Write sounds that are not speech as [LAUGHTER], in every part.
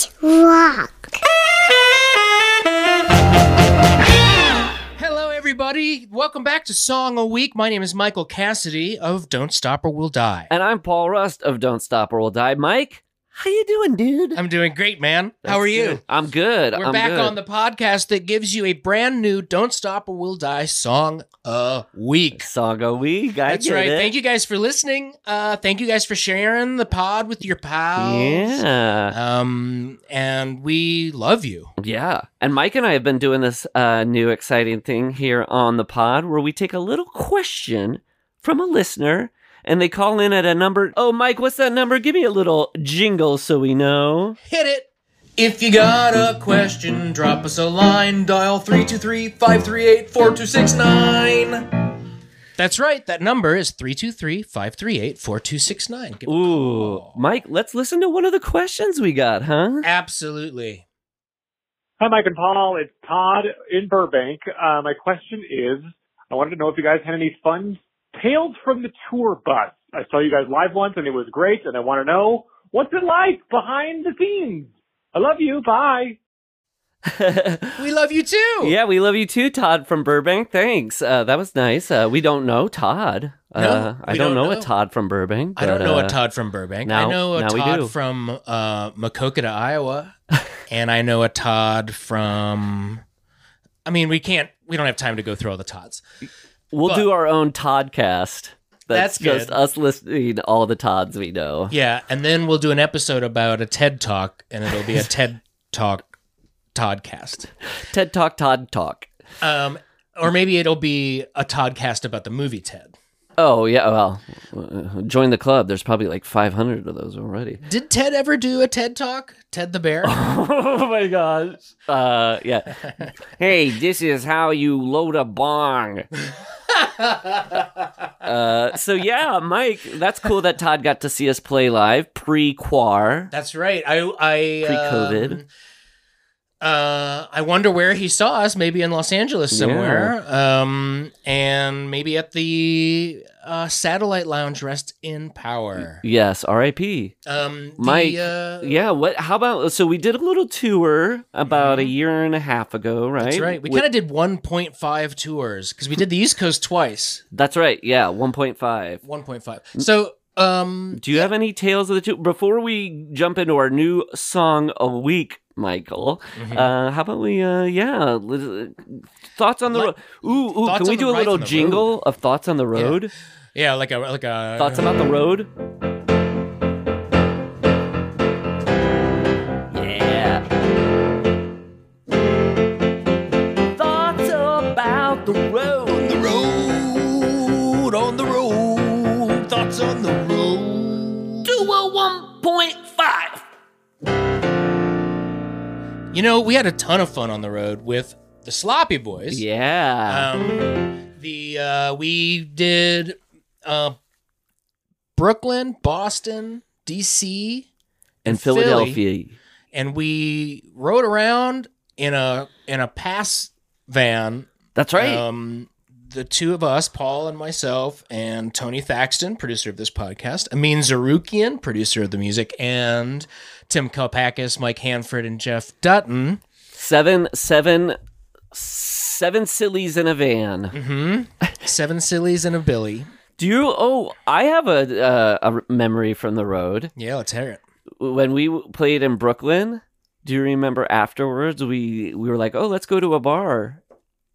Kids Rock. Hello, everybody. Welcome back to Song a Week. My name is Michael Cassidy of Don't Stop or We'll Die. And I'm Paul Rust of Don't Stop or We'll Die. Mike, how you doing, dude? I'm doing great, man. How are you? good. I'm good. We're I'm back good. on the podcast that gives you a brand new Don't Stop or We'll Die song a week. song a week. I That's get right. it. Thank you guys for listening. Uh, thank you guys for sharing the pod with your pals. Yeah. Um, and we love you. Yeah. And Mike and I have been doing this uh, new exciting thing here on the pod where we take a little question from a listener and they call in at a number. Oh, Mike, what's that number? Give me a little jingle so we know. Hit it. If you got a question, drop us a line. Dial 323-538-4269. That's right. That number is 323-538-4269. Ooh. Mike, let's listen to one of the questions we got, huh? Absolutely. Hi, Mike and Paul. It's Todd in Burbank. Uh, my question is, I wanted to know if you guys had any fun tales from the tour bus. I saw you guys live once and it was great, and I want to know what's it like behind the scenes. I love you. Bye. [LAUGHS] We love you too. Yeah, we love you too, Todd from Burbank. Thanks. Uh, that was nice. Uh, we don't know Todd. Uh, No, I we don't, don't know, know. a Todd from Burbank. I don't know uh, a Todd from Burbank. now- I know a now we do. Todd from uh, Maquoketa, Iowa, [LAUGHS] and I know a Todd from. I mean, we can't. We don't have time to go through all the Todds. We'll but- do our own Toddcast. That's just good. us listening all the Todds we know. Yeah, and then we'll do an episode about a TED Talk, and it'll be a [LAUGHS] TED Talk Toddcast. TED Talk, Todd Talk. Um, or maybe it'll be a Toddcast about the movie Ted. Oh yeah, well, uh, join the club. There's probably like 500 of those already. Did Ted ever do a TED Talk? Ted the Bear? [LAUGHS] oh my gosh. Uh, yeah. [LAUGHS] hey, this is how you load a bong. [LAUGHS] uh, so yeah, Mike, that's cool that Todd got to see us play live pre-quar. That's right. I I Pre-COVID. um, uh, I wonder where he saw us. Maybe in Los Angeles somewhere. Um, and maybe at the uh, Satellite Lounge. Rest in power. Yes, R.I.P. Um, the, Mike, Uh, Yeah, what? How about? So we did a little tour about a year and a half ago, right? Mm-hmm. That's right. We With- kind of did 1.5 tours because we did the East Coast twice. That's right. Yeah, 1.5. 1.5. So, um, Do you have any tales of the two? Before we jump into our new song a week, Michael, Mm-hmm. uh, how about we, uh, yeah, thoughts on the road? Ooh, ooh, can we do a little jingle of thoughts on the road? yeah, like a like a Thoughts about the road? You know, we had a ton of fun on the road with the Sloppy Boys. Yeah. Um, the uh, we did uh, Brooklyn, Boston, DC, and Philly. Philadelphia. and we rode around in a in a pass van. That's right. Um, the two of us, Paul and myself, and Tony Thaxton, producer of this podcast, Amin Zarukian, producer of the music, and Tim Kalpakis, Mike Hanford, and Jeff Dutton. Seven, seven, seven sillies in a van. Mm-hmm. Seven sillies and a Billy. Do you? Oh, I have a uh, a memory from the road Yeah, let's hear it. when we played in Brooklyn. Do you remember afterwards? We we were like, oh, let's go to a bar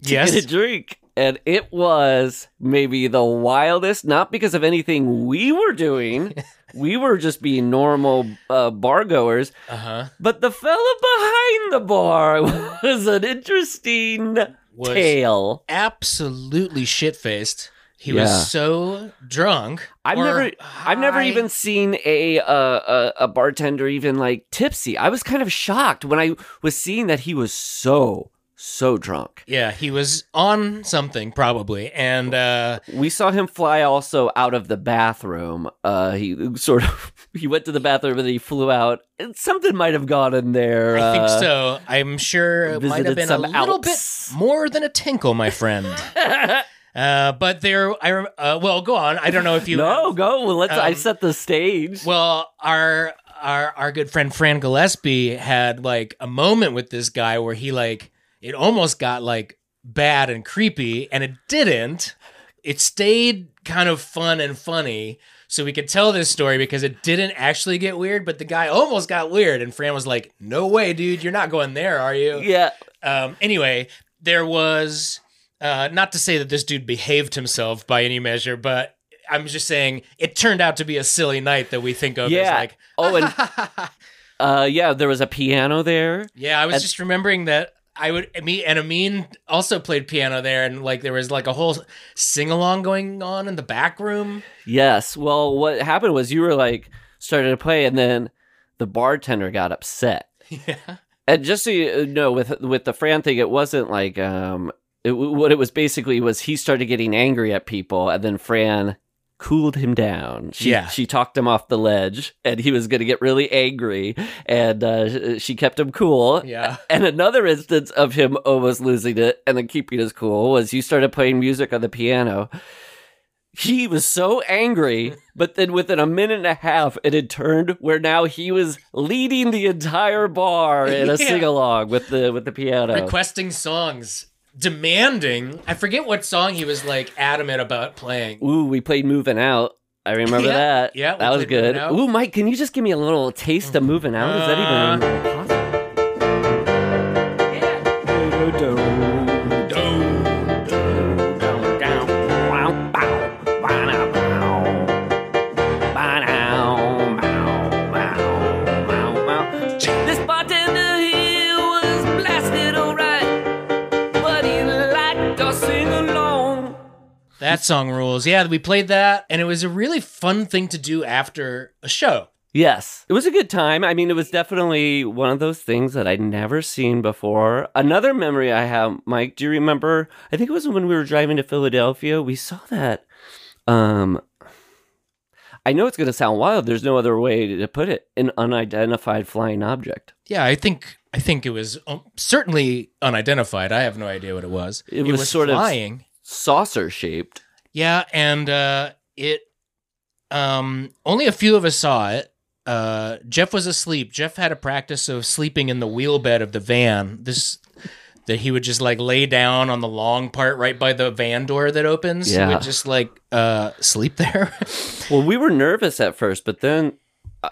to Yes. get a drink, and it was maybe the wildest. Not because of anything we were doing. [LAUGHS] we were just being normal uh, bar goers. Uh huh. But the fella behind the bar [LAUGHS] was an interesting Was tale. absolutely shit faced. He Yeah. was so drunk. I've never, I've never even seen a, uh, a a bartender even like tipsy. I was kind of shocked when I was seeing that he was so so drunk. Yeah, he was on something probably, and uh, We saw him fly also out of the bathroom. Uh, he sort of [LAUGHS] he went to the bathroom and he flew out. And something might have gone in there. I think uh, so. I'm sure it might have been a little bit more than a tinkle, my friend. [LAUGHS] uh, but there, I uh, well, go on. I don't know if you no, go. Well, let's. I Um, set the stage. Well, our our our good friend Fran Gillespie had like a moment with this guy where he like it almost got like bad and creepy, and it didn't. It stayed kind of fun and funny. So we could tell this story because it didn't actually get weird, but the guy almost got weird, and Fran was like, "No way, dude, you're not going there, are you?" Yeah. Um, anyway, there was uh, not to say that this dude behaved himself by any measure, but I'm just saying it turned out to be a silly night that we think of as Yeah. like, Oh, and [LAUGHS] uh, yeah, there was a piano there. yeah. I was And- just remembering that I would me and Amin also played piano there, and like there was like a whole sing along going on in the back room. Yes. Well, what happened was you were like started to play, and then the bartender got upset. [LAUGHS] Yeah, And just so you know, with with the Fran thing, it wasn't like um, it, what it was basically was he started getting angry at people, and then Fran cooled him down. She, Yeah. she talked him off the ledge, and he was going to get really angry, and uh, she kept him cool. yeah. [LAUGHS] And another instance of him almost losing it and then keeping his cool was you started playing music on the piano. He was so angry, [LAUGHS] but then within a minute and a half, it had turned where now he was leading the entire bar in a [LAUGHS] Yeah. sing along with the with the piano. Requesting songs, demanding. I forget what song he was like adamant about playing. Ooh, we played "Moving Out." I remember [LAUGHS] Yeah, that. yeah, that was good. Ooh, Mike, can you just give me a little taste of "Moving Out"? Is that even uh, That song rules. Yeah, we played that, and it was a really fun thing to do after a show. Yes, it was a good time. I mean, it was definitely one of those things that I'd never seen before. Another memory I have, Mike, do you remember? I think it was when we were driving to Philadelphia. We saw that. Um, I know it's going to sound wild. There's no other way to put it. An unidentified flying object. Yeah, I think I think it was um, certainly unidentified. I have no idea what it was. It was sort of- flying. Saucer shaped. Yeah, and uh, it um, only a few of us saw it. Uh, Jeff was asleep. Jeff had a practice of sleeping in the wheel bed of the van. This that he would just like lay down on the long part right by the van door that opens. He Yeah. would just like uh, sleep there. [LAUGHS] Well, we were nervous at first, but then uh,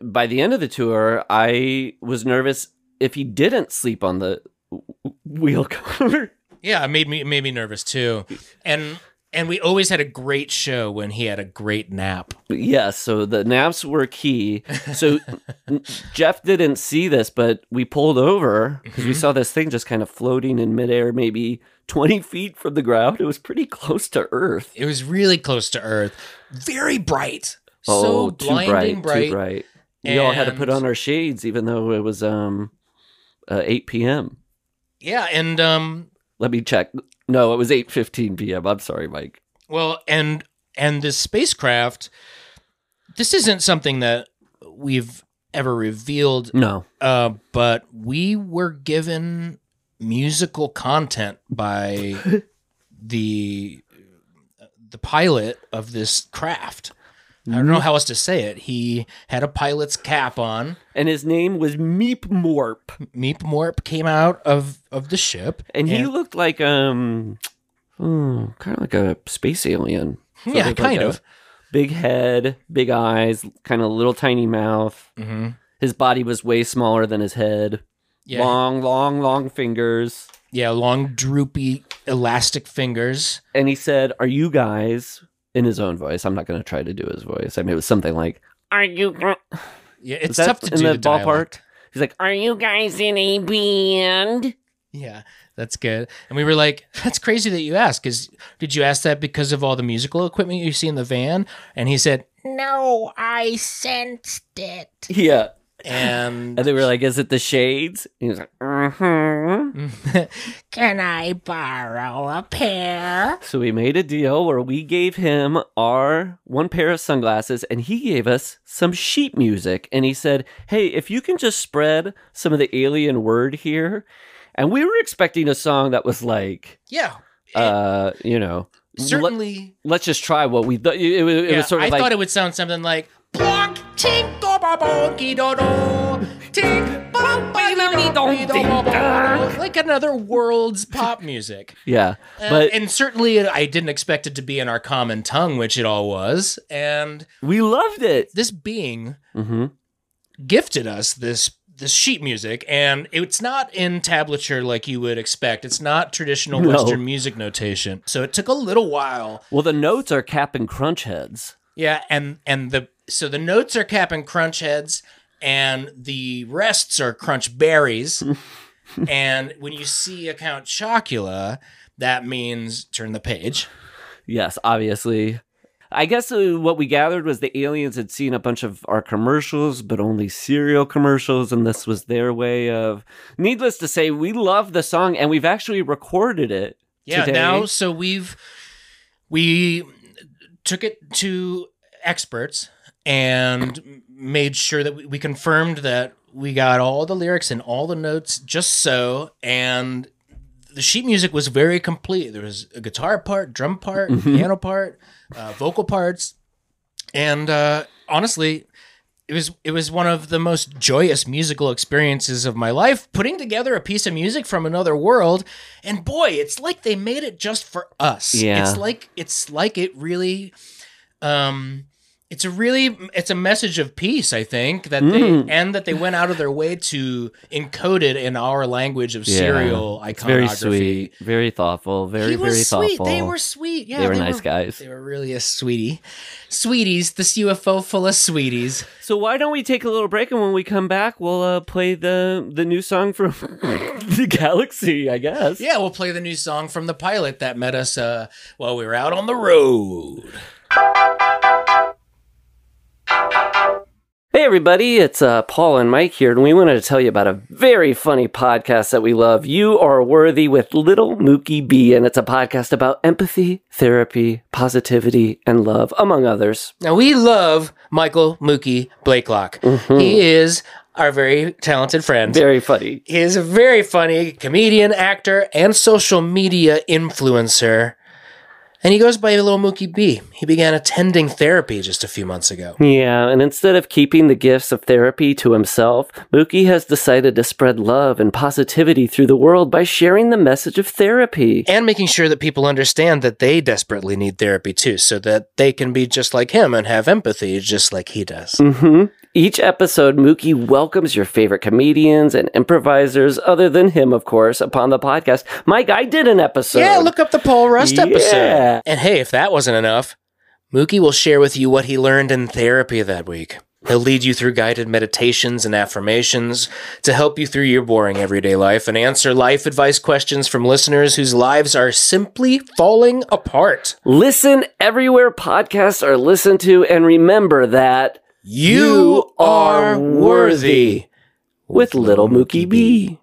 by the end of the tour, I was nervous if he didn't sleep on the w- wheel [LAUGHS] cover. Yeah, it made me it made me nervous too. And and we always had a great show when he had a great nap. Yes, so the naps were key. So [LAUGHS] Jeff didn't see this, but we pulled over because we saw this thing just kind of floating in midair, maybe 20 feet from the ground. It was pretty close to Earth. It was really close to Earth. Very bright. oh, so too blinding bright, bright. too bright. We all had to put on our shades, even though it was um uh, 8 p.m. Yeah, and um Let me check. No, it was 8:15 p.m. I'm sorry, Mike. well and and this spacecraft this isn't something that we've ever revealed No. uh but we were given musical content by [LAUGHS] the the pilot of this craft. I don't know how else to say it. He had a pilot's cap on. And his name was Meep Morp. Meep Morp came out of of the ship, And he looked like um hmm, kind of like a space alien. yeah, Something like kind of. Big head, big eyes, kind of little tiny mouth. hmm His body was way smaller than his head. Yeah, Long, long, long fingers. yeah, long, droopy, elastic fingers. And he said, Are you guys, in his own voice, I'm not going to try to do his voice. I mean, it was something like, Are you, Yeah, it's tough to in do the the, ballpark? dialect. he's like, Are you guys in a band? Yeah, that's good. And we were like, "That's crazy that you asked." Because did you ask that because of all the musical equipment you see in the van? And he said, "No, I sensed it." Yeah. And And they were like, Is it the shades? He was like, Mm hmm. [LAUGHS] can I borrow a pair? So we made a deal where we gave him our one pair of sunglasses and he gave us some sheet music. And he said, Hey, if you can just spread some of the alien word here. And we were expecting a song that was like, Yeah, uh, you know, certainly. let, us just try what we thought. It, it, was- it yeah, was sort of I like, thought it would sound something like "Block Tinko ba bonky do do. Tick Like another world's pop music. [LAUGHS] Yeah, Uh, but and certainly I didn't expect it to be in our common tongue, which it all was. And we loved it. this being hmm gifted us this this sheet music and it's not in tablature like you would expect it's not traditional No. western music notation so it took a little while Well, the notes are Cap'n Crunch heads. yeah and and the so the notes are Cap'n Crunch heads and the rests are crunch berries [LAUGHS] and when you see a count chocula that means turn the page Yes, obviously. I guess uh, what we gathered was the aliens had seen a bunch of our commercials, but only cereal commercials, and this was their way of. Needless to say, we love the song, and we've actually recorded it. Yeah, today. now so we've we took it to experts and made sure that we, we confirmed that we got all the lyrics and all the notes just so and the sheet music was very complete. There was a guitar part, drum part, piano part, uh, vocal parts, and uh, honestly, it was it was one of the most joyous musical experiences of my life. Putting together a piece of music from another world, and boy, it's like they made it just for us. Yeah. it's like it's like it really. Um, it's a really it's a message of peace i think that Mm. they and that they went out of their way to encode it in our language of Yeah. cereal It's iconography very sweet, very thoughtful, very, he was very sweet. thoughtful. They were sweet. Yeah, They were nice were- guys. They were really a sweetie. Sweeties, this UFO full of sweeties. So why don't we take a little break, and when we come back, we'll uh, play the the new song from [LAUGHS] the Galaxy, I guess. Yeah, we'll play the new song from the pilot that met us uh, while we were out on the road. Everybody, it's uh, Paul and Mike here, and we wanted to tell you about a very funny podcast that we love. You are worthy with Little Mookie B, and it's a podcast about empathy, therapy, positivity, and love, among others. Now we love Michael Mookie Blakelock. He is our very talented friend. Very funny. He is a very funny comedian, actor, and social media influencer. And he goes by a Little Mookie B. He began attending therapy just a few months ago. Yeah, and instead of keeping the gifts of therapy to himself, Mookie has decided to spread love and positivity through the world by sharing the message of therapy. and making sure that people understand that they desperately need therapy too, so that they can be just like him and have empathy just like he does. hmm Each episode, Mookie welcomes your favorite comedians and improvisers, other than him, of course, upon the podcast. Mike, I did an episode. Yeah, look up the Paul Rust episode. And hey, if that wasn't enough, Mookie will share with you what he learned in therapy that week. He'll lead you through guided meditations and affirmations to help you through your boring everyday life and answer life advice questions from listeners whose lives are simply falling apart. Listen everywhere podcasts are listened to, and remember that You are worthy. with Little Mookie B.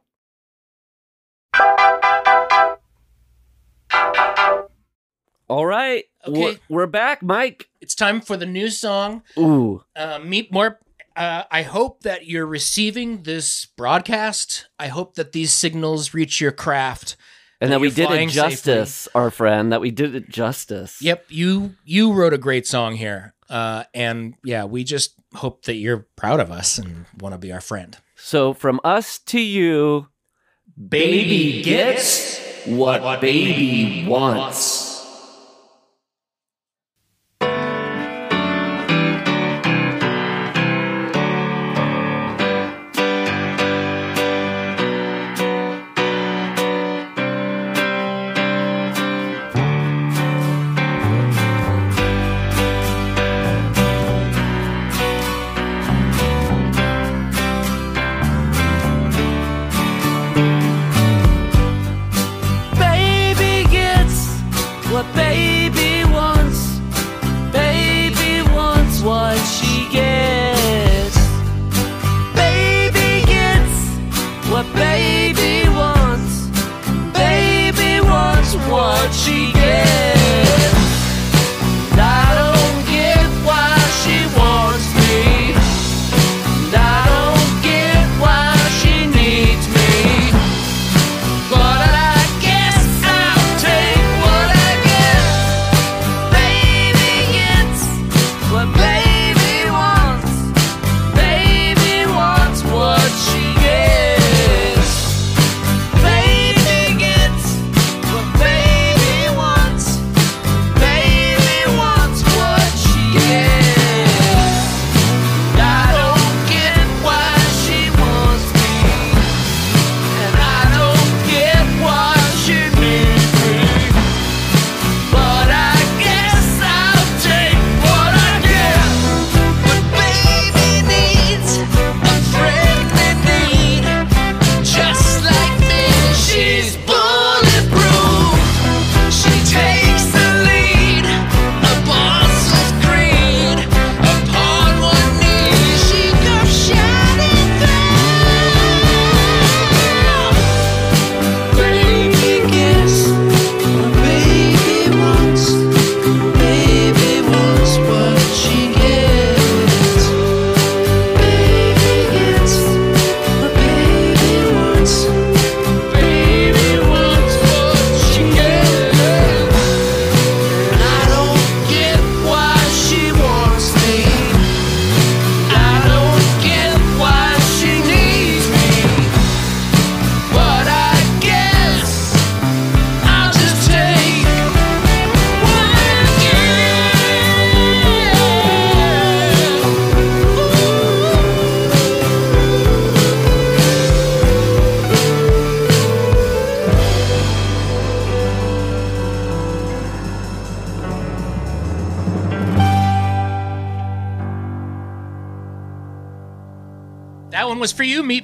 All right. Okay. We're, we're back, Mike. It's time for the new song. Ooh. uh, Meep Morp. Uh, I hope that you're receiving this broadcast. I hope that these signals reach your craft. And that that we did it justice, our friend, that we did it justice. Yep, you you wrote a great song here, uh, and yeah, we just hope that you're proud of us and want to be our friend. So from us to you, Baby gets what baby wants.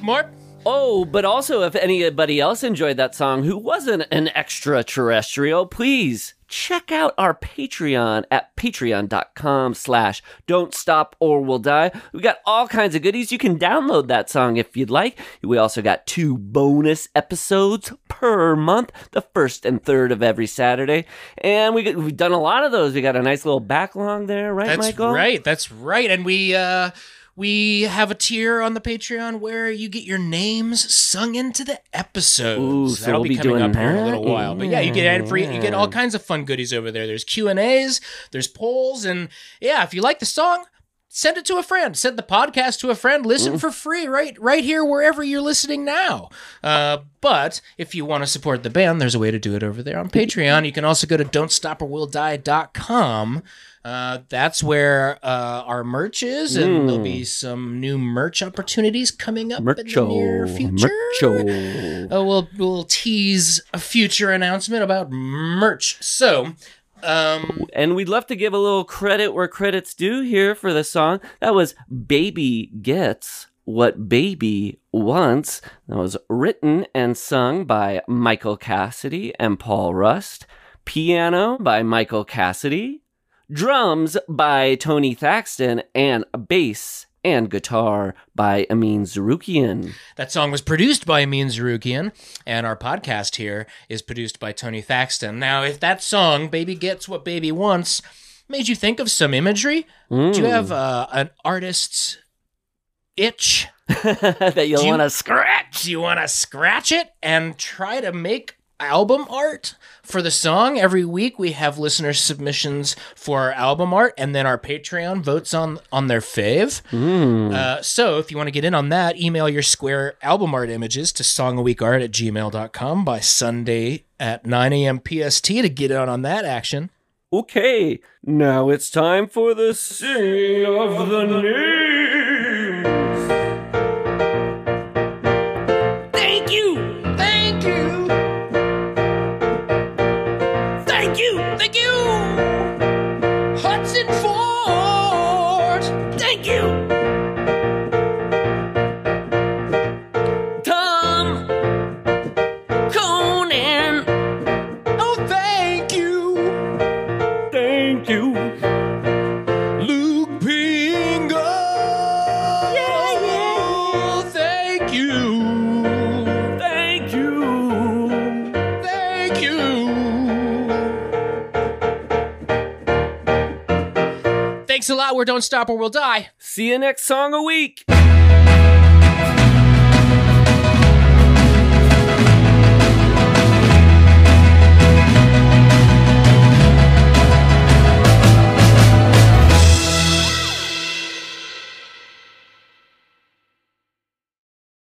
For you, Meep Morp. Oh, but also if anybody else enjoyed that song who wasn't an extraterrestrial, please check out our Patreon at patreon.com slash don't stop or we'll die. We've got all kinds of goodies. You can download that song if you'd like. We also got two bonus episodes per month, the first and third of every Saturday. And we, we've done a lot of those. We got a nice little backlog there, right, That's Michael? right. That's right. And we uh we have a tier on the Patreon where you get your names sung into the episodes. Ooh, so That'll we'll be, be coming up here in a little while. But yeah, you get ad free. You get all kinds of fun goodies over there. There's Q and A's. There's polls, and yeah, if you like the song. Send it to a friend. Send the podcast to a friend. Listen Mm. for free, right, right here wherever you're listening now. Uh, but if you want to support the band, there's a way to do it over there on Patreon. You can also go to don'tstoporwilldie.com. Uh, that's where uh, our merch is, and there'll be some new merch opportunities coming up in the near future. Mercho. Uh, we'll we'll tease a future announcement about merch. So, um, And we'd love to give a little credit where credit's due here for the song. That was Baby Gets What Baby Wants. That was written and sung by Michael Cassidy and Paul Rust. Piano by Michael Cassidy. Drums by Tony Thaxton. And bass and guitar by Amin Zarukian. that song was produced by Amin Zarukian, and our podcast here is produced by Tony Thaxton. Now, if that song "Baby Gets What Baby Wants" made you think of some imagery, do you have uh, an artist's itch? [LAUGHS] that you'll want to scratch. You want to scratch it and try to make album art for the song? Every week we have listener submissions for our album art, and then our Patreon votes on on their fave. Uh, so if you want to get in on that, email your square album art images to songaweekart at gmail.com by Sunday at 9 a.m. PST to get in on that action. Okay, now it's time for the singing of the names. Luke Pingo. Yeah, yeah. Thank you. Thank you. Thank you. Thanks a lot. We're Don't Stop or We'll Die. See you next song a week.